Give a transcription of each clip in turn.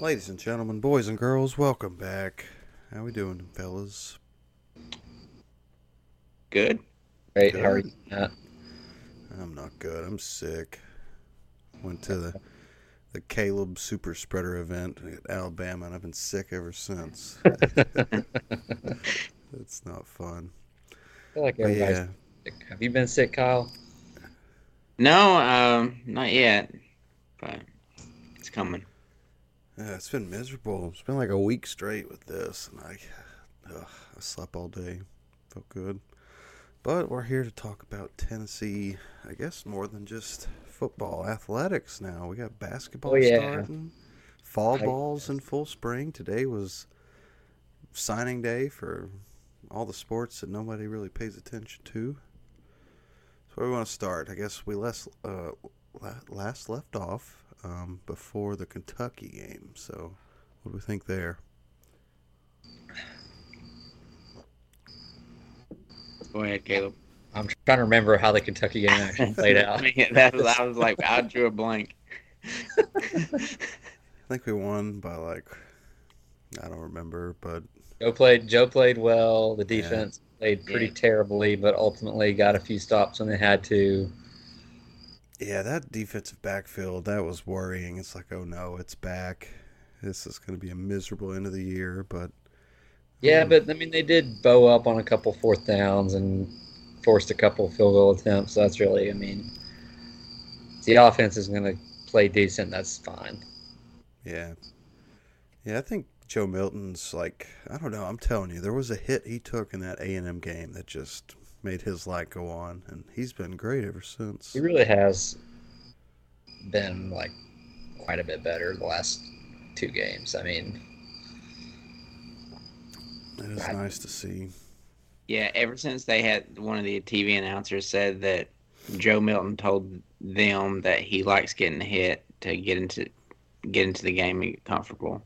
Ladies and gentlemen, boys and girls, welcome back. How we doing, fellas? Good. Great. Good. How are you? Matt? I'm not good. I'm sick. Went to the the Caleb Super Spreader event at Alabama, and I've been sick ever since. it's not fun. I feel like But everybody's yeah, sick. Have you been sick, Kyle? No, um, not yet, but it's coming. Yeah, it's been miserable. It's been like a week straight with this, and I, ugh, I slept all day. Felt good. But we're here to talk about Tennessee. I guess more than just football, athletics. Now we got basketball Oh, yeah. starting. Fall I- balls in full spring. Today was signing day for all the sports that nobody really pays attention to. So where we want to start? I guess we last uh, last left off um, before the Kentucky game. So what do we think there? Go ahead, Caleb. I'm trying to remember how the Kentucky game actually played out. I mean, that was, I was like, I drew a blank. I think we won by like I don't remember, but Joe played. Joe played well. The Yeah. defense played pretty Yeah. terribly, but ultimately got a few stops when they had to. Yeah, that defensive backfield that was worrying. It's like, oh no, it's back. This is going to be a miserable end of the year, but Yeah, um, but I mean, they did bow up on a couple fourth downs and forced a couple field goal attempts. So that's really, I mean, the offense is going to play decent. That's fine. Yeah. Yeah, I think Joe Milton's like I don't know, I'm telling you, there was a hit he took in that A and M game that just made his light go on and he's been great ever since. He really has been like quite a bit better the last two games. I mean, It is Right. nice to see. Yeah, ever since they had one of the TV announcers said that Joe Milton told them that he likes getting hit to get into get into the game and get comfortable.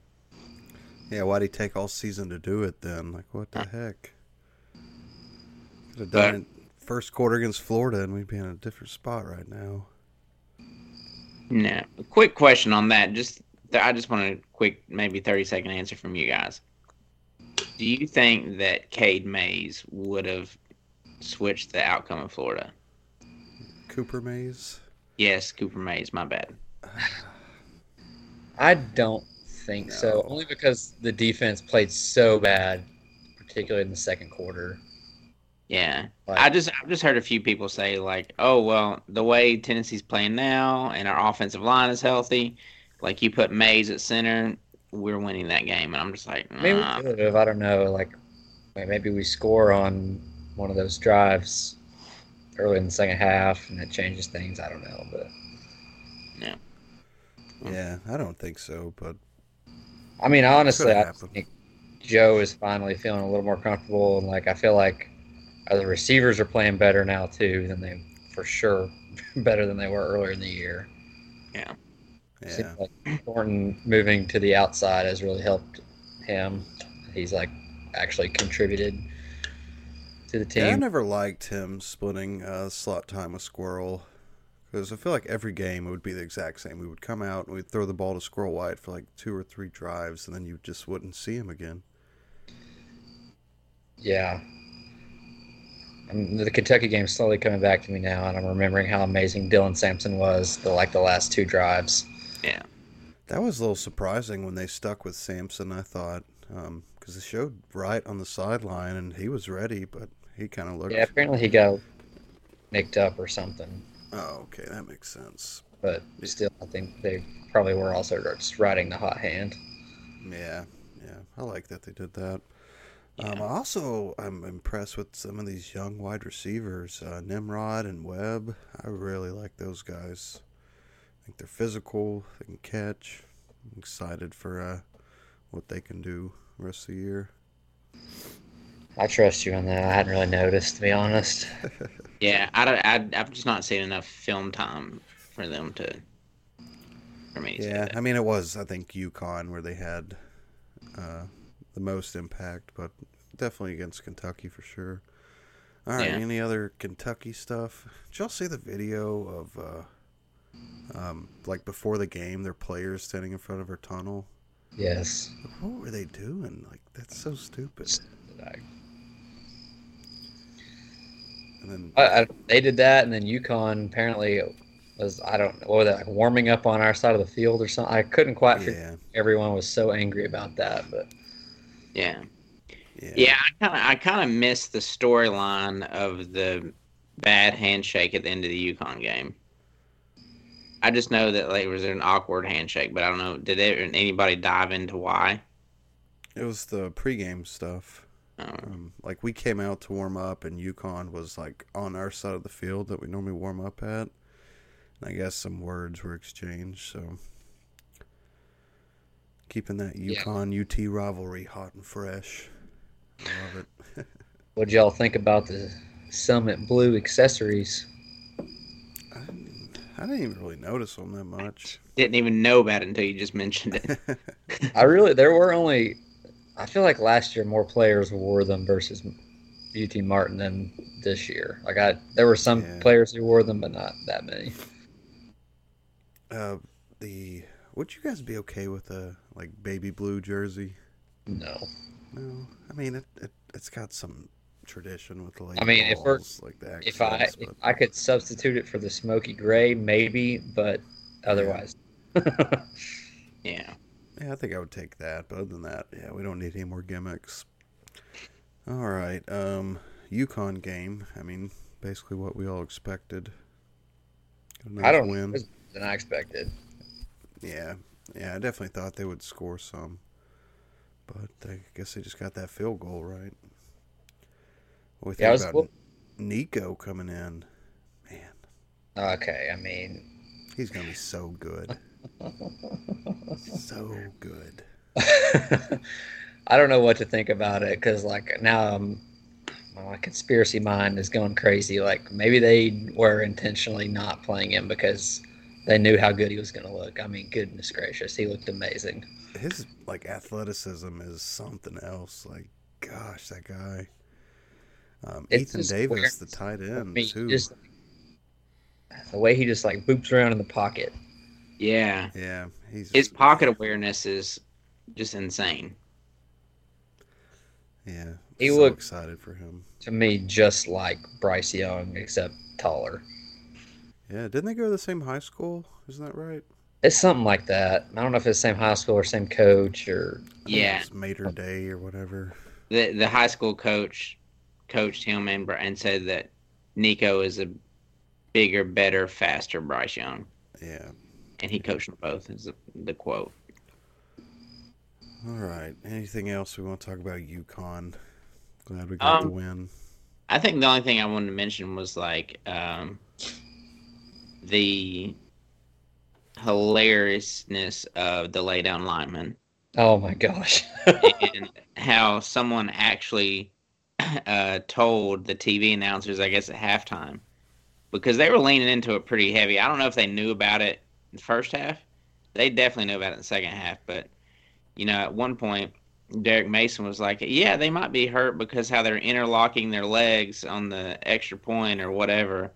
Yeah, why'd he take all season to do it then? Like what the heck? Could have But- done it first quarter against Florida and we'd be in a different spot right now. No, a quick question on that. Just I just want a quick, maybe thirty second answer from you guys. Do you think that Cade Mays would have switched the outcome of Florida? Cooper Mays. Yes, Cooper Mays. My bad. I don't think so. Only because the defense played so bad, particularly in the second quarter. Yeah, Like, I just I've just heard a few people say like, oh well, the way Tennessee's playing now and our offensive line is healthy, like you put Mays at center, we're winning that game, and I'm just like, maybe we could have. I don't know. Like maybe we score on one of those drives early in the second half, and it changes things. I don't know, but Yeah, yeah, I don't think so, but I mean, honestly, I think Joe is finally feeling a little more comfortable, and like I feel like uh, the receivers are playing better now too than they for sure better than they were earlier in the year. yeah. Seems like Thornton moving to the outside has really helped him. He's like actually contributed to the Yeah, I team. never liked him splitting uh, slot time with Squirrel because I feel like every game it would be the exact same. We would come out and we'd throw the ball to Squirrel White for like two or three drives, and then you just wouldn't see him again. Yeah. And the Kentucky game's slowly coming back to me now, and I'm remembering how amazing Dylan Sampson was the like the last two drives. Yeah, that was a little surprising when they stuck with Sampson. I thought um, because they showed right on the sideline and he was ready, but he kind of looked. Yeah, apparently he got nicked up or something, Oh, okay, that makes sense. but still, I think they probably were also just riding the hot hand. Yeah, yeah, I like that they did that. Um, Yeah. I'm impressed with some of these young wide receivers, uh, Nimrod and Webb. I really like those guys. I think they're physical, they can catch. I'm excited for uh, what they can do the rest of the year. I trust you on that. I hadn't really noticed, to be honest. Yeah, I, don't- I I've just not seen enough film time for them to for me to say Yeah, that. I mean it was I think UConn where they had uh, the most impact, but definitely against Kentucky for sure. All right, Yeah. any other Kentucky stuff? Did y'all see the video of uh, um, like before the game, their players standing in front of her tunnel? Yes. What were they doing? Like that's so stupid. I, And then I, they did that, and then UConn apparently was I don't know what was that like warming up on our side of the field or something. I couldn't quite figure. yeah, Everyone was so angry about that, but Yeah. yeah, Yeah, I kind of I kind of missed the storyline of the bad handshake at the end of the UConn game. I just know that like, it was an awkward handshake, but I don't know. Did anybody dive into why? It was the pregame stuff. Um, Um, like we came out to warm up, and UConn was like on our side of the field that we normally warm up at. And I guess some words were exchanged. So keeping that Yeah. UConn UT rivalry hot and fresh. I love it. what y'all think about the Summitt Blue accessories? I didn't, I didn't even really notice them that much. didn't even know about it until you just mentioned it. I really there were only I feel like last year more players wore them versus UT Martin than this year. Like I there were some Yeah. players who wore them, but not that many. uh, the would you guys be okay with a like baby blue jersey? No. No, I mean it. it it's got some tradition with the like. I mean, if we're- like the If I accents, if I could substitute it for the smoky gray, maybe, but otherwise. yeah. Yeah, I think I would take that. But other than that, yeah, we don't need any more gimmicks. All right, um, UConn game. I mean, basically what we all expected. Nice I don't win. Than I expected. Yeah, yeah, I definitely thought they would score some, but I guess they just got that field goal right. What do we Yeah, was- about Nico coming in? Man, Okay, I mean, he's gonna be so good, so good. I don't know what to think about it because, like, now um, I'm, my conspiracy mind is going crazy. Like, maybe they were intentionally not playing him because they knew how good he was going to look. I mean, goodness gracious, he looked amazing. his like athleticism is something else. Like, gosh, that guy. Um, Ethan Davis, the tight end, mean, too. just the way he just like boops around in the pocket. Yeah. yeah, he's His pocket awareness is just insane. Yeah, He so looked- excited for him. To me, just like Bryce Young, except taller. Yeah, didn't they go to the same high school? Isn't that right? It's something like that. I don't know if it's the same high school or same coach or Yeah. it's Mater Dei or whatever. The the high school coach coached him and, and said that Nico is a bigger, better, faster Bryce Young. Yeah. And he coached them both, is the, the quote. All right. Anything else we want to talk about? UConn. Glad we got the Um, win. I think the only thing I wanted to mention was like um, the hilariousness of the lay down lineman oh my gosh. and how someone actually uh, told the TV announcers, I guess, at halftime, because they were leaning into it pretty heavy. I don't know if they knew about it in the first half. They definitely knew about it in the second half, but you know, at one point, Derek Mason was like, "Yeah, they might be hurt because how they're interlocking their legs on the extra point or whatever."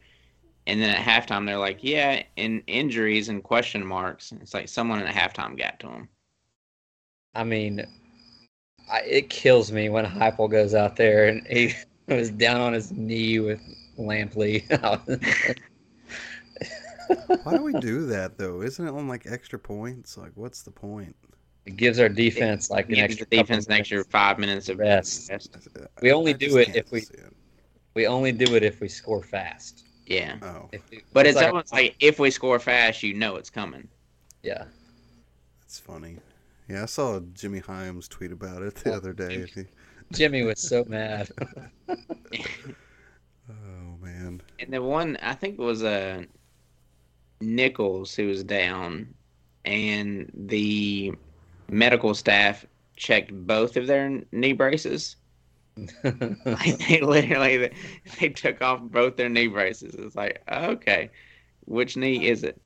And then at halftime, they're like, "Yeah, in injuries and question marks." It's like someone in at halftime got to him. I mean, I, it kills me when Heupel goes out there and he was down on his knee with Lampley. Why do we do that though? Isn't it on like extra points? Like, what's the point? it gives our defense like an extra the defense couple an extra five minutes of Rest. rest. We only do it if we- it. We only do it if we score fast. Yeah. Oh, If, But it's like, almost like if we score fast, you know it's coming. yeah. that's funny. Yeah, I saw Jimmy Hyams tweet about it the Oh, other day. Jimmy. Jimmy was so mad. oh man. And the one I think it was uh, Nichols who was down, and the medical staff checked both of their knee braces. Like they literally they, they took off both their knee braces. It's like okay, which knee is it?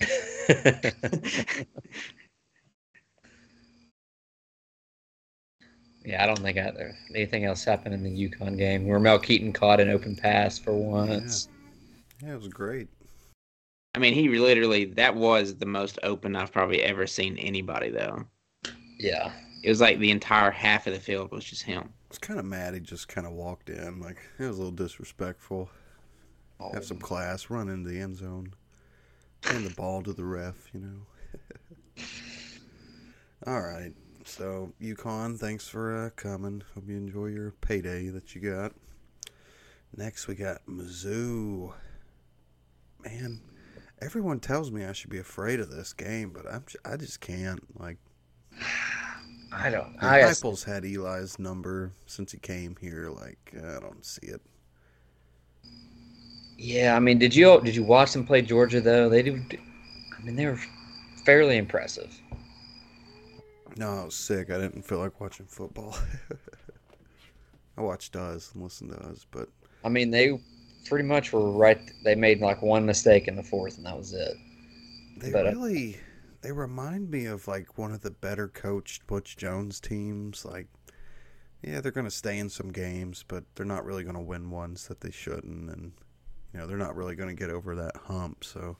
yeah, I don't think I, anything else happened in the UConn game. Where Mel Keaton caught an open pass for once. Yeah, it was great. I mean, he literally that was the most open I've probably ever seen anybody though. Yeah. It was like the entire half of the field was just him. Was kind of mad he just kind of walked in. Like, it was a little disrespectful. Have some class, run into the end zone, hand the ball to the ref, you know. All right. So, UConn, thanks for uh, coming. Hope you enjoy your payday that you got. Next, we got Mizzou. Man, everyone tells me I should be afraid of this game, but I'm I just can't. Like, I don't. and I guess, had Eli's number since he came here. Like, I don't see it. yeah. I mean, did you did you watch them play Georgia though? They do. I mean, they were fairly impressive. No, I was sick. I didn't feel like watching football. I watched us and listened to us, but I mean, they pretty much were right. They made like one mistake in the fourth, and that was it. they But, uh, really they remind me of like one of the better coached Butch Jones teams. Like, yeah, they're going to stay in some games, but they're not really going to win ones that they shouldn't, and you know they're not really going to get over that hump. So,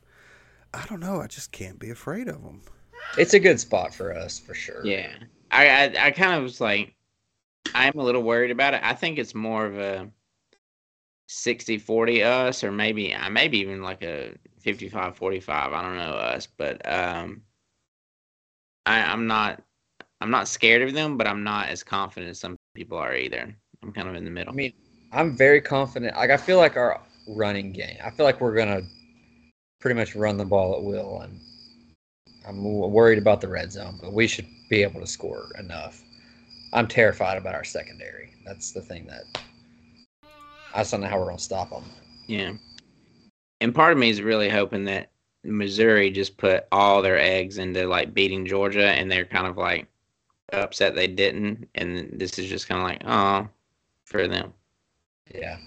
I don't know. I just can't be afraid of them. It's a good spot for us for sure. Yeah. I, I I kind of was like I'm a little worried about it. I think it's more of a 60-40 us or maybe I maybe even like a 55-45. I don't know us, but um I I'm not I'm not scared of them, but I'm not as confident as some people are either. I'm kind of in the middle. I mean, I'm very confident. Like I feel like our running game. I feel like we're gonna pretty much run the ball at will, and I'm worried about the red zone, but we should be able to score enough. I'm terrified about our secondary. That's the thing that I just don't know how we're gonna stop them. Yeah. And part of me is really hoping that Missouri just put all their eggs into like beating Georgia and they're kind of like upset they didn't. And this is just kind of like, oh, for them. Yeah,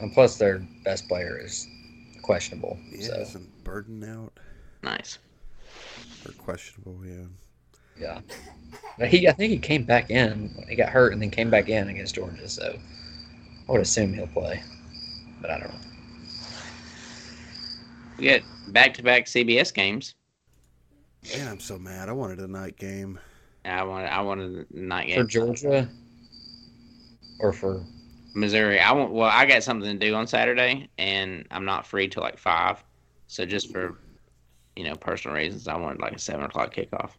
and plus their best player is questionable. Yeah, so isn't Burden out Nice. or questionable? Yeah. yeah, but he I think he came back in. He got hurt and then came back in against Georgia. So I would assume he'll play, but I don't know. We get back to back CBS games. Man, I'm so mad. I wanted a night game. I wanted, I wanted the night game For. Georgia or for Missouri. I want, well, I got something to do on Saturday and I'm not free till like five. So just for, you know, personal reasons, I wanted like a seven o'clock kickoff.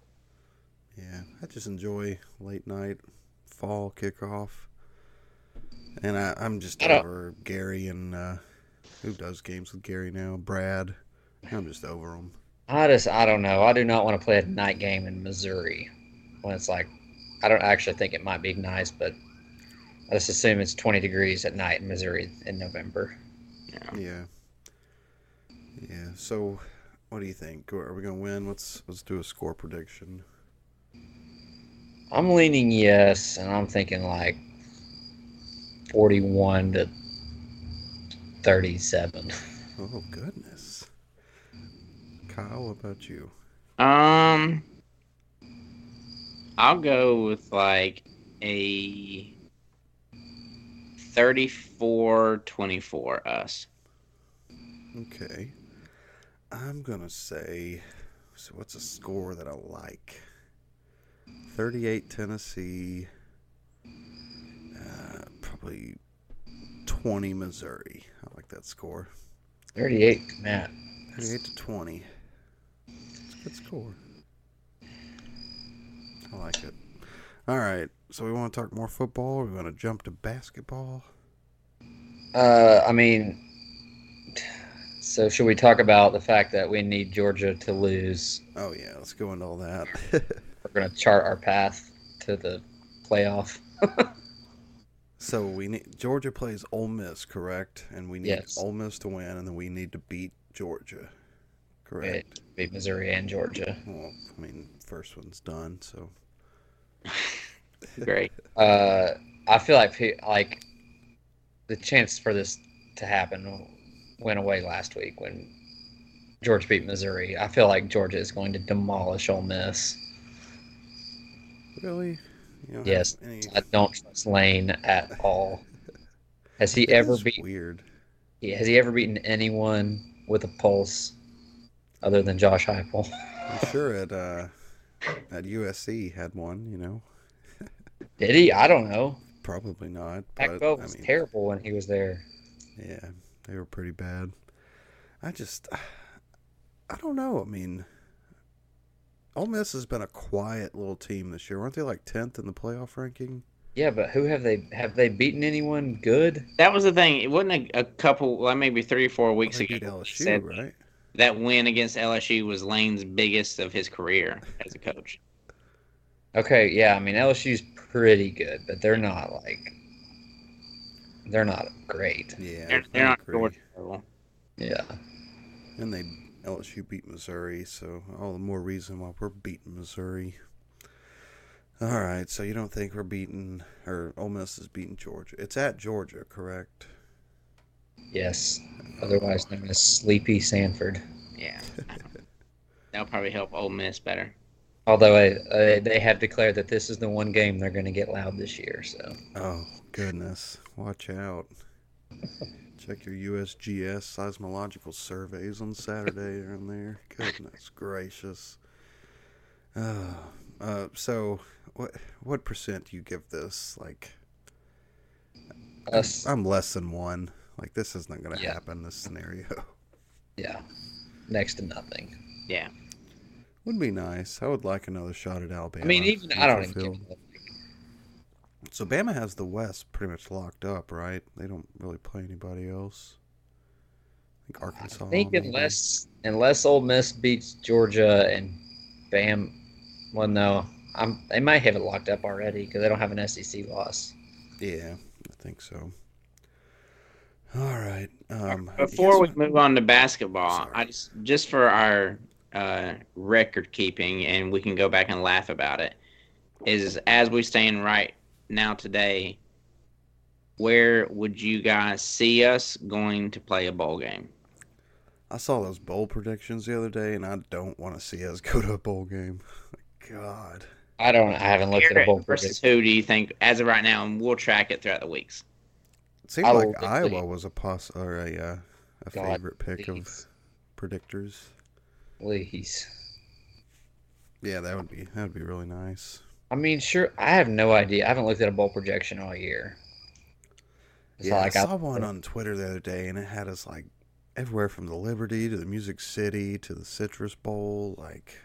Yeah, I just enjoy late night fall kickoff. And I, I'm just I over Gary and uh, who does games with Gary now? Brad. I'm just over them. I just I don't know. I do not want to play a night game in Missouri when it's like I don't actually think it might be nice, but I just assume it's 20 degrees at night in Missouri in November. Yeah. Yeah. Yeah. So, what do you think? Are we gonna win? Let's let's do a score prediction. I'm leaning yes, and I'm thinking like 41 to 37. Oh goodness. Kyle, what about you? Um, I'll go with like a 34-24 us. Okay. I'm gonna say. So, what's a score that I like? 38 Tennessee. Uh, probably 20 Missouri. I like that score. 38, Matt. 38 to 20. It's a good score. I like it. All right. So we want to talk more football. We want to jump to basketball. Uh, I mean, so should we talk about the fact that we need Georgia to lose? Oh yeah, let's go into all that. We're going to chart our path to the playoff. so we need Georgia plays Ole Miss, correct? And we need Yes. Ole Miss to win, and then we need to beat Georgia, correct? Beat Missouri and Georgia. Well, I mean, first one's done, so Great. Uh, I feel like pe- like the chance for this to happen went away last week when Georgia beat Missouri. I feel like Georgia is going to demolish Ole Miss. really, you don't Yes. any- I don't trust Lane at all. Has he It ever beat? weird? Has he ever beaten anyone with a pulse other than Josh Heupel? I'm sure at uh, at USC had one. You know, Did he? I don't know. probably not. But Pac-12 I was mean, terrible when he was there. Yeah, they were pretty bad. I just, I don't know. I mean, Ole Miss has been a quiet little team this year. weren't they like tenth in the playoff ranking? Yeah, but who have they have they beaten anyone good? That was the thing. It wasn't a, a couple, like maybe three or four weeks ago. LSU, said right? That win against LSU was Lane's biggest of his career as a coach. Okay, yeah, I mean LSU's pretty good, but they're not like they're not great. Yeah, They're, they're not agree. Georgia level. Yeah. And they LSU beat Missouri, so all the more reason why we're beating Missouri. All right, so you don't think we're beating or Ole Miss is beating Georgia? It's at Georgia, correct? Yes. Otherwise known as Sleepy Sanford. Yeah. That'll probably help Ole Miss better. Although I, uh, they have declared that this is the one game they're going to get loud this year. So Oh goodness, watch out! Check your USGS seismological surveys on Saturday on there. Goodness gracious. Uh, uh, so what what percent do you give this? Like, us, I'm less than one. Like this is not going to Yeah. happen. This scenario yeah, next to nothing. Yeah. would be nice. I would like another shot at Alabama. I mean, even I don't even Field. give a- So Bama has the West pretty much locked up, right? They don't really play anybody else. I think Arkansas. I think maybe. unless unless Ole Miss beats Georgia and Bam, well, no, I'm they might have it locked up already because they don't have an SEC loss. Yeah, I think so. All right. Um, Before we move on to basketball, Sorry. I just just for our uh, record keeping, and we can go back and laugh about it. Is as we stand right now today, where would you guys see us going to play a bowl game? I saw those bowl predictions the other day, and I don't want to see us go to a bowl game. God. I don't. I haven't looked at a bowl versus prediction. who do you think as of right now, and we'll track it throughout the weeks. It seemed I like Iowa was a poss or a uh, a God, favorite pick of predictors. Please. Yeah, that would be that would be really nice. I mean, sure. I have no idea. I haven't looked at a bowl projection all year. It's yeah, like I I- saw one on Twitter the other day, and it had us like everywhere from the Liberty to the Music City to the Citrus Bowl. Like,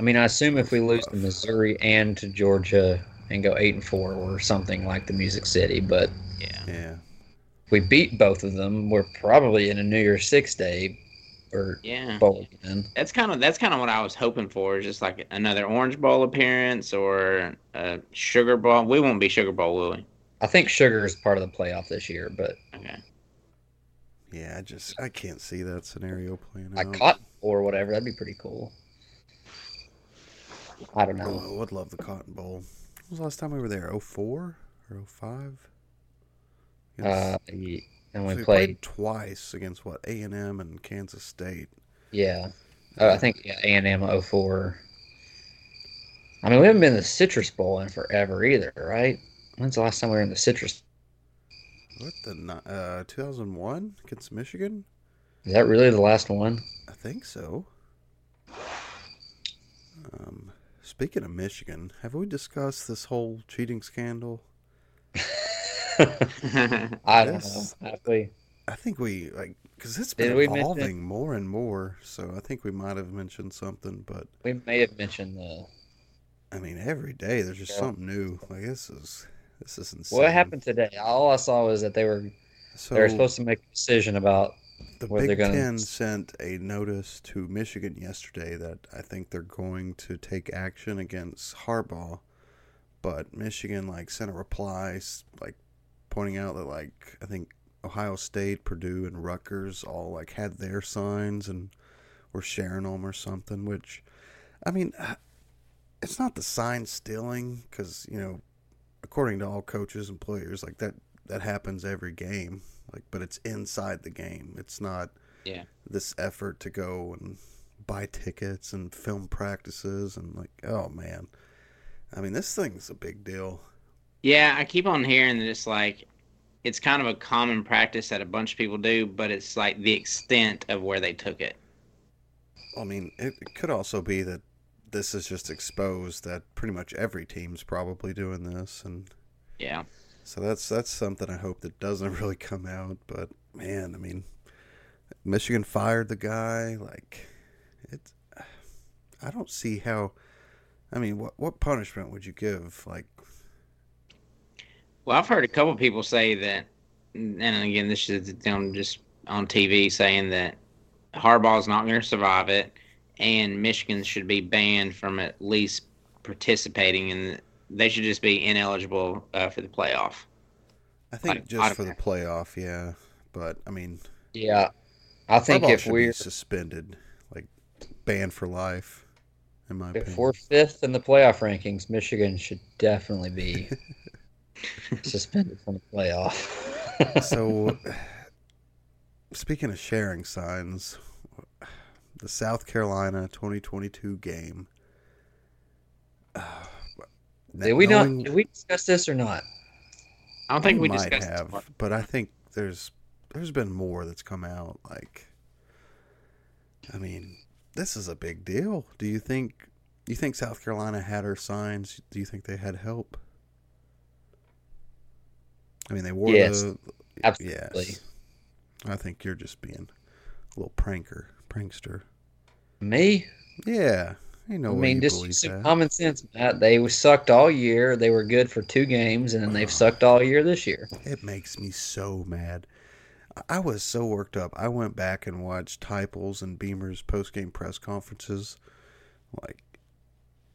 I mean, I assume if we lose to Missouri and to Georgia and go eight and four or something like the Music City, but Yeah. yeah, if we beat both of them, we're probably in a New Year's Six day or Yeah. bowl again. That's kind of that's kind of what I was hoping for, is just like another Orange Bowl appearance or a Sugar Bowl. We won't be Sugar Bowl, will we? I think Sugar is part of the playoff this year, but Okay. yeah. I just I can't see that scenario playing like out. Cotton Bowl or whatever, that'd be pretty cool. I don't know. Oh, I would love the Cotton Bowl. When was the last time we were there? 04 or 05? Uh, and we we played, twice against what A and M and Kansas State. yeah. Uh, I think yeah, A and M 04. I mean, we haven't been to the Citrus Bowl in forever either, right? When's the last time we were in the Citrus? What the uh 2001 against Michigan? Is that really the last one? I think so. Um, speaking of Michigan, have we discussed this whole cheating scandal? I don't know. We? I think we like because it's been evolving more and more. So I think we might have mentioned something, but We may have mentioned the. I mean, every day there's just Yeah. something new. Like this is this is insane. What happened today? All I saw was that they were So they were supposed to make a decision about. the Big they're gonna- Ten sent a notice to Michigan yesterday that I think they're going to take action against Harbaugh, but Michigan like sent a reply like pointing out that like I think Ohio State, Purdue, and Rutgers all like had their signs and were sharing them or something. Which, I mean, uh, it's not the sign stealing because you know, according to all coaches and players, like that that happens every game. Like, but it's inside the game. It's not Yeah. this effort to go and buy tickets and film practices and like, oh man, I mean, this thing's a big deal. Yeah, I keep on hearing that it's like it's kind of a common practice that a bunch of people do, but it's like the extent of where they took it. I mean, it, it could also be that this is just exposed that pretty much every team's probably doing this, and Yeah. so that's that's something I hope that doesn't really come out. But man, I mean, Michigan fired the guy. Like, it. I don't see how. I mean, what what punishment would you give? Like, Well, I've heard a couple people say that, and again, this is them just on TV saying that Harbaugh's not going to survive it, and Michigan should be banned from at least participating, and they should just be ineligible uh, for the playoff. I think Like, just for the playoff, yeah. But I mean, Yeah, I think Harbaugh if we're suspended, like banned for life, in my if opinion. we're fifth in the playoff rankings, Michigan should definitely be suspended from the playoff. so, speaking of sharing signs, the South Carolina 2022 game. Uh, did we not? Did we discuss this or not? I don't think we, might discussed have, this. but I think there's there's been more that's come out. Like, I mean, this is a big deal. Do you think you think South Carolina had her signs? Do you think they had help? I mean, they wore Yes, the absolutely. Yes. I think you're just being a little pranker, prankster. Me? Yeah, you know. I mean, just some common sense, Matt. They sucked all year. They were good for two games, and then they've sucked all year this year. It makes me so mad. I- I was so worked up. I went back and watched Heupel's and Beamer's post game press conferences. Like,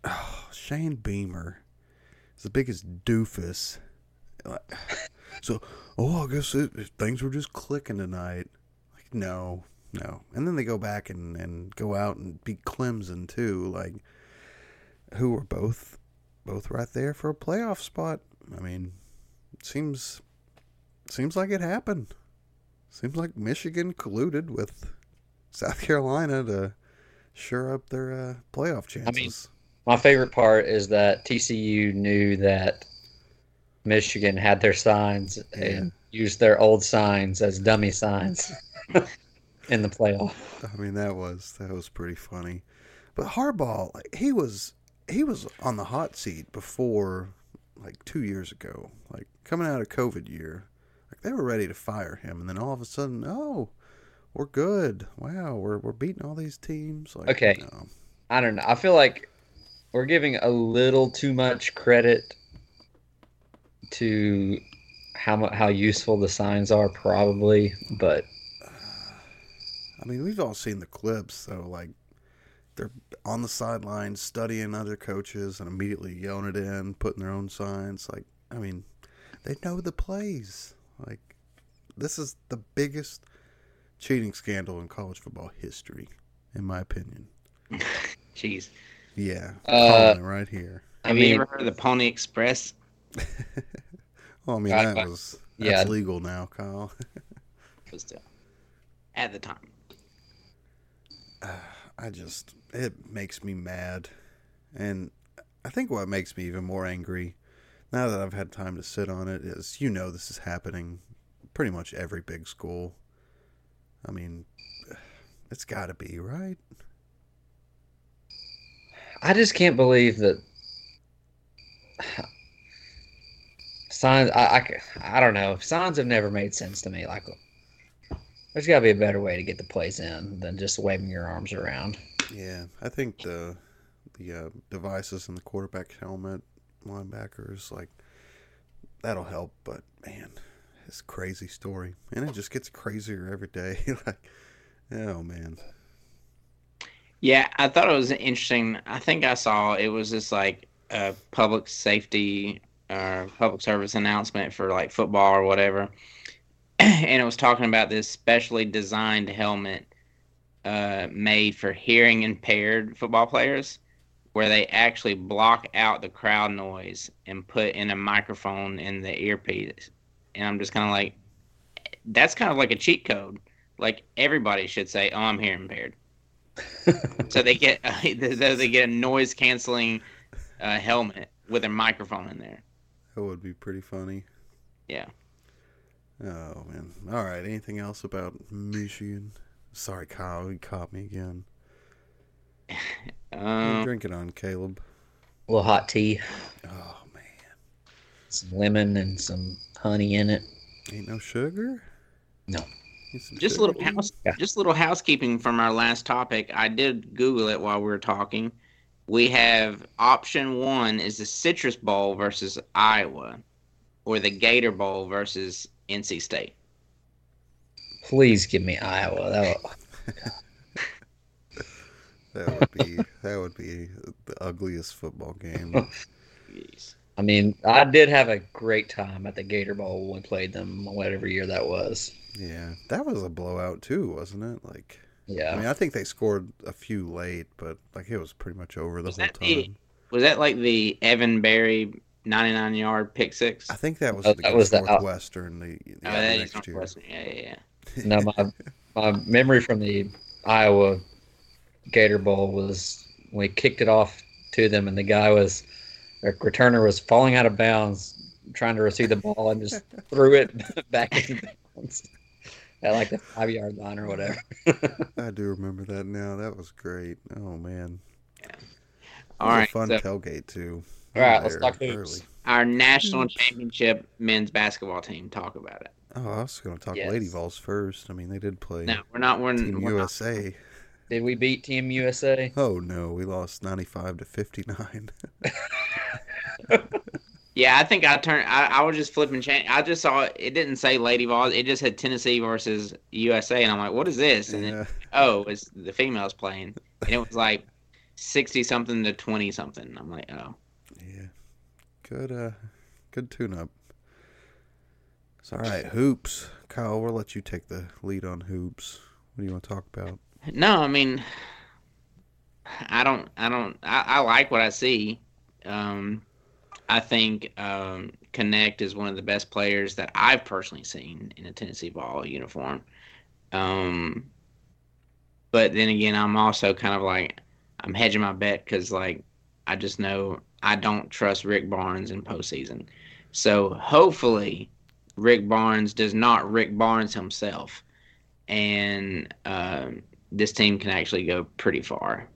oh, Shane Beamer is the biggest doofus. Like, So, oh, I guess it, things were just clicking tonight. Like, no, no. And then they go back and, and go out and beat Clemson too. Like, who were both both right there for a playoff spot. I mean, seems seems like it happened. Seems like Michigan colluded with South Carolina to sure up their uh, playoff chances. My favorite part is that TCU knew that Michigan had their signs and used their old signs as dummy signs in the playoff. I mean, that was that was pretty funny. But Harbaugh, like, he was he was on the hot seat before, like two years ago, like coming out of COVID year. Like they were ready to fire him, and then all of a sudden, oh, we're good. Wow, we're we're beating all these teams. Like, Okay. no. I don't know. I feel like we're giving a little too much credit to how how useful the signs are, probably. But I mean, we've all seen the clips, so like they're on the sidelines studying other coaches and immediately yelling it in, putting their own signs. Like, I mean, they know the plays. Like, this is the biggest cheating scandal in college football history, in my opinion. Jeez. Yeah, Uh, right here. I Have mean, you ever heard of the Pony Express? Well, I mean, I- that was yeah. that's legal now, Kyle. But still, at the time. I just it makes me mad, and I think what makes me even more angry now that I've had time to sit on it is you know this is happening pretty much every big school. I mean, it's got to be right. I just can't believe that signs. I, I, I don't know. Signs have never made sense to me. Like, there's got to be a better way to get the plays in than just waving your arms around. Yeah, I think the the uh, devices in the quarterback helmet, linebackers, like that'll help. But man, it's a crazy story, and it just gets crazier every day. like, oh man, Yeah, I thought it was interesting. I think I saw it was just like a public safety or public service announcement for like football or whatever. and it was talking about this specially designed helmet uh, made for hearing impaired football players where they actually block out the crowd noise and put in a microphone in the earpiece. And I'm just kind of like, that's kind of like a cheat code. Like everybody should say, "Oh, I'm hearing impaired." so they get uh, so they get a noise canceling uh, helmet with a microphone in there. That would be pretty funny. Yeah. Oh man. All right. Anything else about Michigan? Sorry, Kyle. You caught me again. What are Um, you drinking on, Caleb? A little hot tea, Oh man, some lemon, and some honey in it. ain't no sugar. No. Need some just a little house, Yeah. just a little housekeeping from our last topic. I did Google it while we were talking. We have option one is the Citrus Bowl versus Iowa, or the Gator Bowl versus NC State. Please give me Iowa. That That would be that would be the ugliest football game. Jeez. I mean, I did have a great time at the Gator Bowl when we played them, whatever year that was. Yeah, that was a blowout too, wasn't it? Like, Yeah. I mean, I think they scored a few late, but like it was pretty much over the Was whole that the- time. Was that like the Evan Berry 99 yard pick six? I think that was Oh, against that was the out- Northwestern the, the oh, that is next year. Yeah, yeah, yeah. No, my my memory from the Iowa Gator Bowl was we kicked it off to them, and the guy was, their returner was falling out of bounds, trying to receive the ball, and just threw it back in bounds at like the five yard line or whatever. I do remember that now. That was great. Oh man, All it was right. a fun so tailgate too. All right, We let's talk hoops. our national championship men's basketball team. Talk about it. Oh, I was going to talk Yes. Lady Vols first. I mean, they did play No, we're not. We're, Team we're not. USA. Did we beat Team USA? Oh no, we lost ninety-five to fifty-nine. Yeah, I think I turned. I, I was just flipping. I just saw it. It didn't say Lady Vols. It just had Tennessee versus USA, and I'm like, what is this? And then oh, it's the females playing, and it was like sixty something to twenty something. I'm like, oh, yeah. Good, uh, good tune-up. It's all right. Hoops, Kyle. We'll let you take the lead on hoops. What do you want to talk about? no. I mean, I don't. I don't. I, I like what I see. Um, I think um, Knecht is one of the best players that I've personally seen in a Tennessee ball uniform. Um, but then again, I'm also kind of like I'm hedging my bet because like I just know I don't trust Rick Barnes in postseason. So hopefully, Rick Barnes does not Rick Barnes himself, and um, this team can actually go pretty far.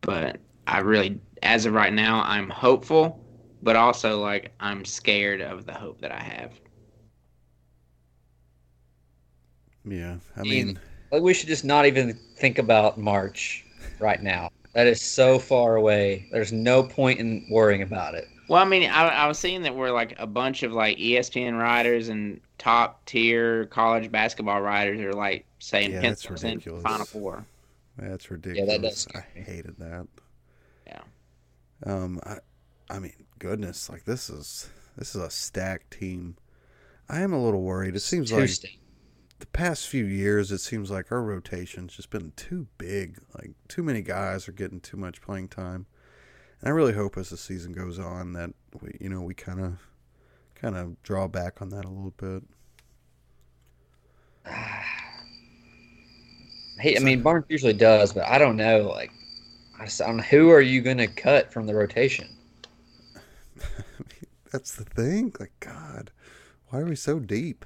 But I really, as of right now, I'm hopeful, but also like I'm scared of the hope that I have. Yeah, I Ian, mean, Like we should just not even think about March right now. That is so far away. There's no point in worrying about it. Well, I mean, I, I was seeing that we're like a bunch of like ESPN writers and top tier college basketball writers are like saying Yeah, yeah, that's pencils in ridiculous. Final Four. that's ridiculous. does I scare me. hated that. Yeah. Um, I, I mean, goodness, like this is this is a stacked team. I am a little worried. It seems like the past few years, it seems like our rotation's just been too big. Like too many guys are getting too much playing time, and I really hope as the season goes on that we, you know, we kind of, kind of draw back on that a little bit. Hey, I mean Barnes usually does, but I don't know. Like, I don't know, who are you going to cut from the rotation? That's the thing. Like God, why are we so deep?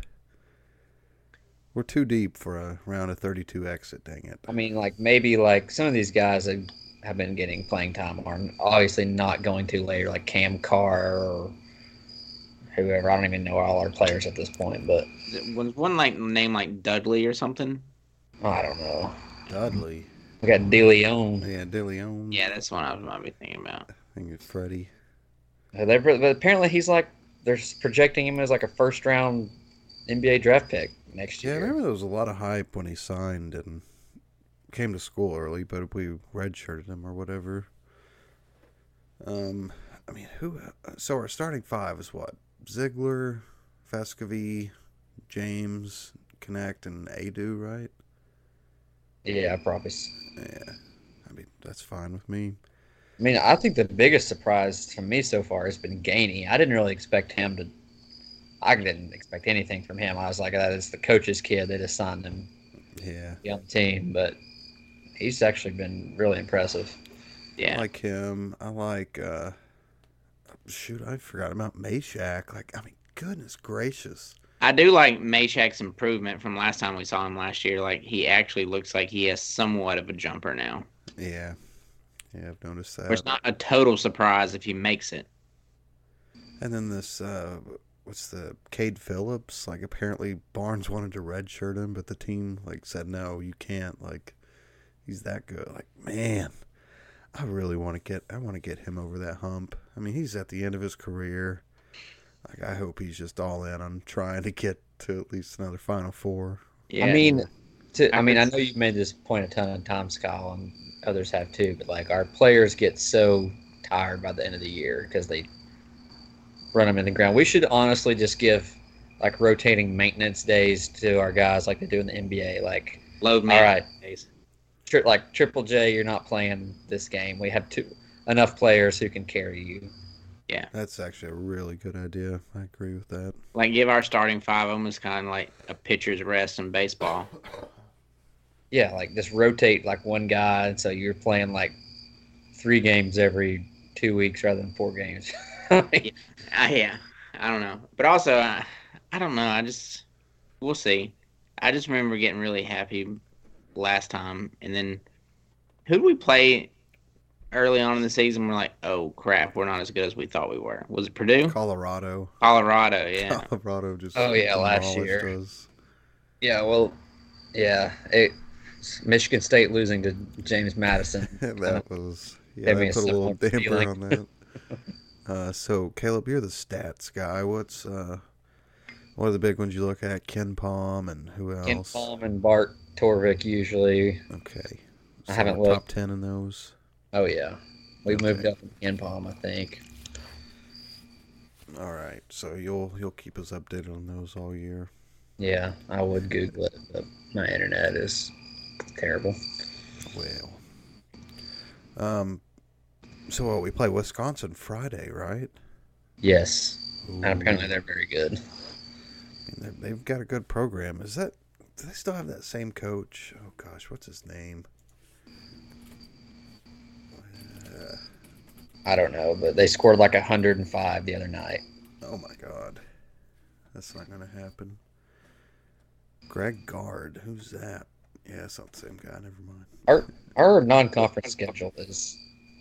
We're too deep for a round of thirty-two exit. Dang it. I mean, like maybe like some of these guys that have been getting playing time are obviously not going to later, like Cam Carr or whoever. I don't even know all our players at this point, but Was one like name like Dudley or something? I don't know. Dudley. We got Dilione. Yeah, Dilione. Yeah, that's one I was might be thinking about. I think it's Freddie. Uh, apparently he's like they're projecting him as like a first round NBA draft pick next year. Yeah, I remember there was a lot of hype when he signed and came to school early, but we redshirted him or whatever. Um, I mean, who? So our starting five is what? Zeigler, Vescovi, James, Knecht, and Aidoo, right? Yeah, probably. s- Yeah, I mean that's fine with me. I mean, I think the biggest surprise for me so far has been Gainey. I didn't really expect him to. I didn't expect anything from him. I was like, that is the coach's kid. They just signed him Yeah, to be on the team, but he's actually been really impressive. Yeah. I like him. I like. uh Shoot, I forgot about Mashack. Like, I mean, goodness gracious. I do like Mashack's improvement from last time we saw him last year. Like he actually looks like he has somewhat of a jumper now. Yeah, Yeah, I've noticed that. it's not a total surprise if he makes it. And then this, uh, what's the Cade Phillips? Like apparently Barnes wanted to redshirt him, but the team like said no, you can't. Like he's that good. Like man, I really want to get. I want to get him over that hump. I mean, he's at the end of his career. Like I hope he's just all in on trying to get to at least another Final Four. Yeah. I mean, to, I I mean, I know you've made this point a ton of times, Kyle, and others have too. But like, our players get so tired by the end of the year because they run them in the ground. We should honestly just give like rotating maintenance days to our guys, like they do in the NBA. Like, load all man. right, days. tri- like Triple J, you're not playing this game. We have two enough players who can carry you. Yeah, that's actually a really good idea. I agree with that. Like give our starting five almost kind of like a pitcher's rest in baseball. Yeah, like just rotate like one guy, and so you're playing like three games every two weeks rather than four games. Uh, yeah, I don't know, but also uh, I don't know. I just we'll see. I just remember getting really happy last time, and then who did we play early on in the season? We're like, oh crap, we're not as good as we thought we were. Was it Purdue? Colorado. Colorado, yeah. Colorado just. Oh, yeah, last year. us. yeah, well, yeah, it, Michigan State losing to James Madison. that was yeah. That put a little damper feeling. on that. uh, so Caleb, you're the stats guy. What's uh, what are the big ones you look at? KenPom and who else? KenPom and Bart Torvik usually. Okay. I haven't what, top looked. ten in those. Oh yeah, we Okay. moved up in KenPom, I think. All right. So you'll you'll keep us updated on those all year. Yeah, I would Google it, but my internet is terrible. Well. Um. So what, we play Wisconsin Friday, right? Yes, and apparently they're very good. I mean, they- They've got a good program. Is that? Do they still have that same coach? Oh gosh, what's his name? Uh, I don't know, but they scored like 105 the other night. oh my god, that's not gonna happen. Greg Gard, who's that? Yeah, it's not the same guy. Never mind. Our our non-conference schedule is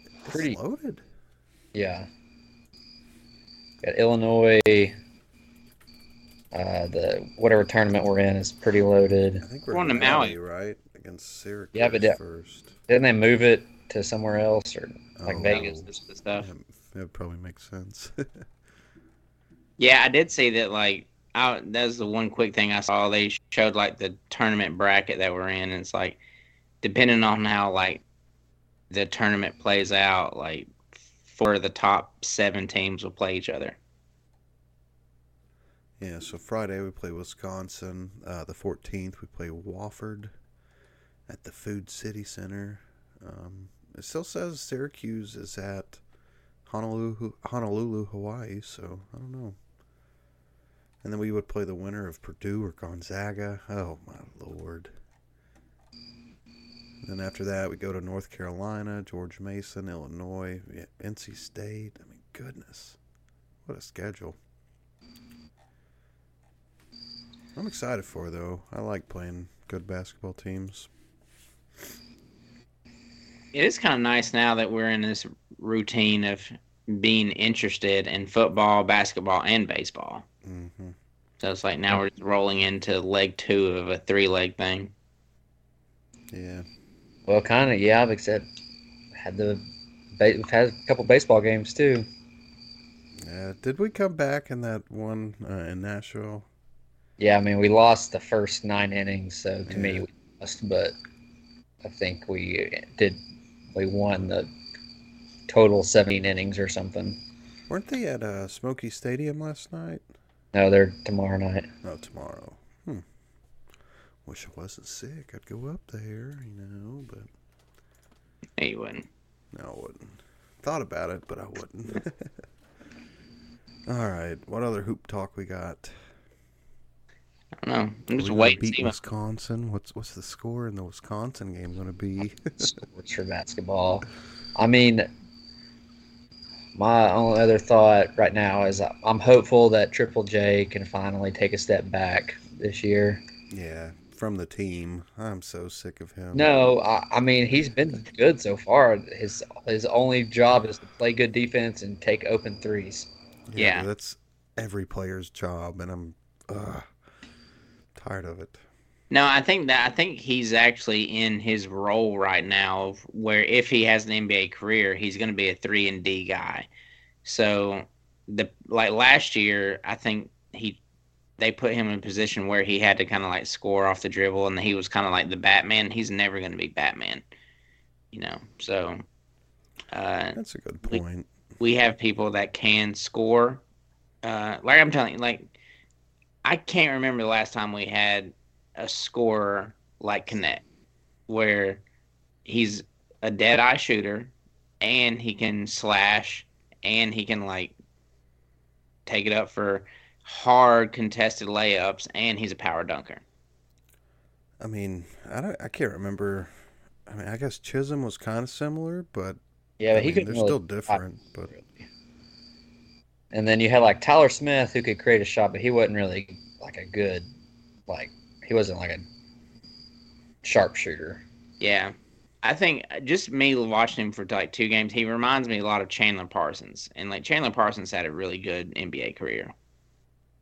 It's Pretty- loaded. yeah. Got Illinois. Uh, the whatever tournament we're in is pretty loaded. I think we're Going to in Maui. right? Against Syracuse Yeah, but yeah. first. Didn't they move it to somewhere else or like Oh, Vegas? This the stuff. Yeah, that probably makes sense. Yeah, I did see that. Like, I, that's the one quick thing I saw. They showed like the tournament bracket that we're in, and it's like, depending on how like the tournament plays out, like four of the top seven teams will play each other. Yeah, so Friday we play Wisconsin. Uh, the 14th we play Wofford at the Food City Center. Um, it still says Syracuse is at Honolulu, Honolulu, Hawaii. So I don't know. And then we would play the winner of Purdue or Gonzaga. Oh my lord! Then after that we go to North Carolina, George Mason, Illinois, yeah, NC State. I mean, goodness, what a schedule! I'm excited for it, though. I like playing good basketball teams. It is kind of nice now that we're in this routine of being interested in football, basketball, and baseball. Hmm So it's like now we're rolling into leg two of a three leg thing. Yeah. Well, kind of yeah. Except had the we've had a couple baseball games too. Yeah. Did we come back in that one uh, in Nashville? Yeah, I mean we lost the first nine innings, so to me we lost, but I think we did. We won the total 17 innings or something. Weren't they at uh, Smoky Stadium last night? No, they're tomorrow night. No, tomorrow. Hmm. Wish I wasn't sick. I'd go up there, you know, but No, you wouldn't. no, I wouldn't. Thought about it, but I wouldn't. All right. What other hoop talk we got? I don't know. I'm Are just waiting to beat see. Wisconsin. What's what's the score in the Wisconsin game going to be? Sports for basketball. I mean, my only other thought right now is I'm hopeful that Triple J can finally take a step back this year. Yeah, from the team. I'm so sick of him. No, I, I mean he's been good so far. His his only job is to play good defense and take open threes. Yeah. but that's every player's job, and I'm uh, tired of it. No, I think that I think he's actually in his role right now, where if he has an NBA career, he's going to be a three and D guy. So the like last year, I think he they put him in a position where he had to kind of like score off the dribble, and he was kind of like the Batman. He's never going to be Batman, you know. So uh, That's a good We- point. we have people that can score. Uh, like I'm telling you, like I can't remember the last time we had a scorer like Knecht, where he's a dead eye shooter, and he can slash, and he can like take it up for hard contested layups, and he's a power dunker. I mean, I don't. I can't remember. I mean, I guess Chism was kind of similar, but Yeah, I but he mean, could they're really still different. But And then you had like Tyler Smith who could create a shot, but he wasn't really like a good, like he wasn't like a sharpshooter. Yeah. I think just me watching him for like two games, he reminds me a lot of Chandler Parsons. And like Chandler Parsons had a really good NBA career.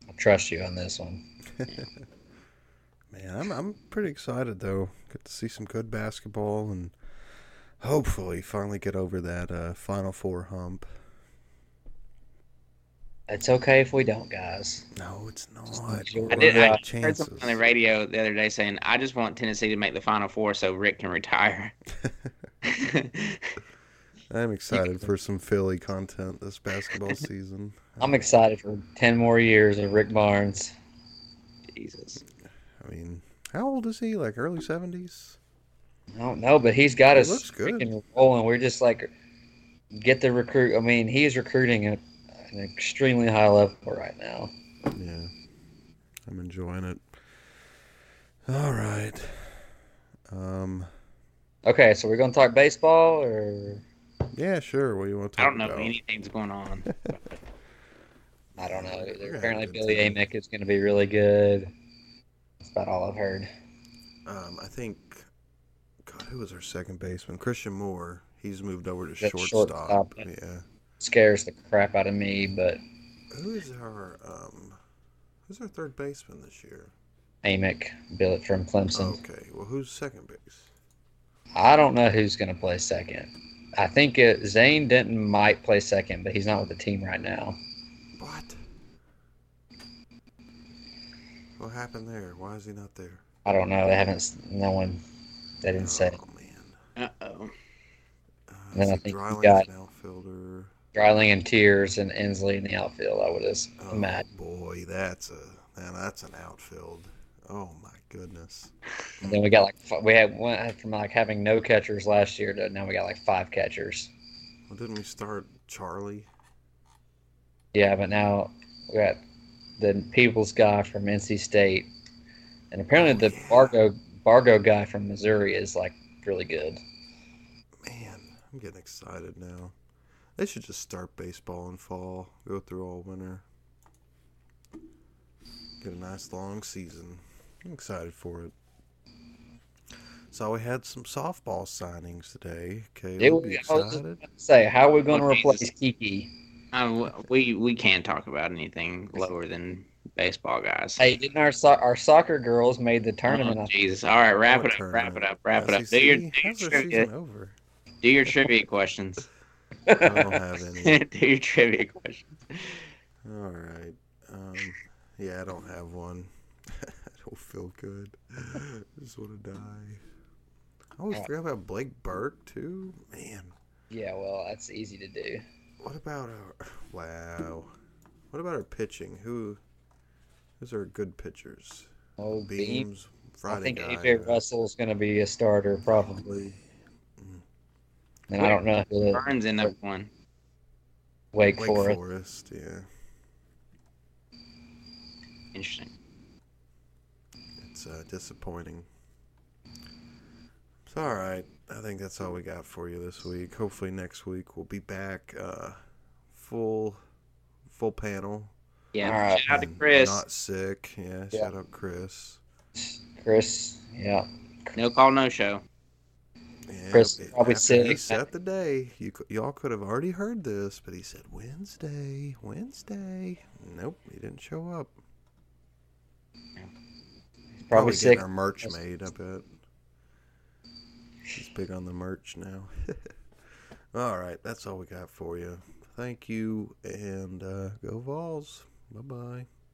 I trust you on this one. man, I'm I'm pretty excited though. Get to see some good basketball and hopefully finally get over that uh, Final Four hump. It's okay if we don't, guys. No, it's not. I I did. I out heard something on the radio the other day saying, "I just want Tennessee to make the Final Four so Rick can retire." I'm excited for some Philly content this basketball season. I'm excited for ten more years of Rick Barnes. Jesus. I mean, how old is he? Like early seventies? I don't know, but he's got He us looks good. freaking rolling. We're just like get the recruit. I mean, he is recruiting at an extremely high level right now. Yeah, I'm enjoying it. All right. Um. Okay, so we're gonna talk baseball, or Yeah, sure. What do you want to talk I don't know about? if anything's going on. I don't know. We're gonna have Apparently, Billy time. Amick is going to be really good. That's about all I've heard. Um, I think. God, who was our second baseman? Christian Moore. He's moved over to shortstop. shortstop. Yeah. Scares the crap out of me, but Who is our um? Who's our third baseman this year? Amick, Billy from Clemson. Okay. Well, who's second base? I don't know who's going to play second. I think it, Zane Denton might play second, but he's not with the team right now. What? What happened there? Why is he not there? I don't know. They haven't. s- No one. They didn't say. Oh man. Uh oh. Uh, And then I think you Dreiling's got- an outfielder. Dreiling and Tears and Ensley in the outfield. I would just Oh imagine. boy, that's a man. That's an outfield. Oh my goodness. And then we got like we had went from like having no catchers last year to now we got like five catchers. Well, didn't we start Charlie? Yeah, but now we got the Peebles guy from NC State, and apparently oh, the Yeah. Bargo Bargo guy from Missouri is like really good. Man, I'm getting excited now. They should just start baseball in fall. Go through all winter. Get a nice long season. I'm excited for it. So we had some softball signings today. It Caleb, would- you I was just excited? say, how are we going to replace Kiki? Uh, we we can't talk about anything lower than baseball guys. Hey, didn't our so- our soccer girls made the tournament? Oh, Jesus! All right, wrap What it up. Wrap it up. Wrap it up. Do your do your, trivia, over? do your trivia questions. I don't have any. do your trivia questions. All right. Um, yeah, I don't have one. I don't feel good. I just want to die. I always forget about Blake Burke too. Man, yeah, well, that's easy to do. what about our? Wow. What about our pitching? Who? Who's our good pitchers? Oh, Beam. Beams. I think guy. AJ? Russell's going to be a starter probably. And I don't know who the Burns in up one. Wake, Wake Forest. Forest. Yeah, Interesting. it's uh, disappointing. It's all right. I think that's all we got for you this week. Hopefully next week we'll be back uh, full full panel. Yeah. All right. Shout out to Chris. Not sick. Yeah, Yeah. shout out Chris. Chris Chris, yeah. No call, no show. Yeah, Chris probably said- he set the day. You y'all could have already heard this, but he said Wednesday, Wednesday. Nope, he didn't show up. He's Probably getting sick. our merch made. I bet. He's big on the merch now. all right, that's all we got for you. Thank you, and uh, go Vols. Bye bye.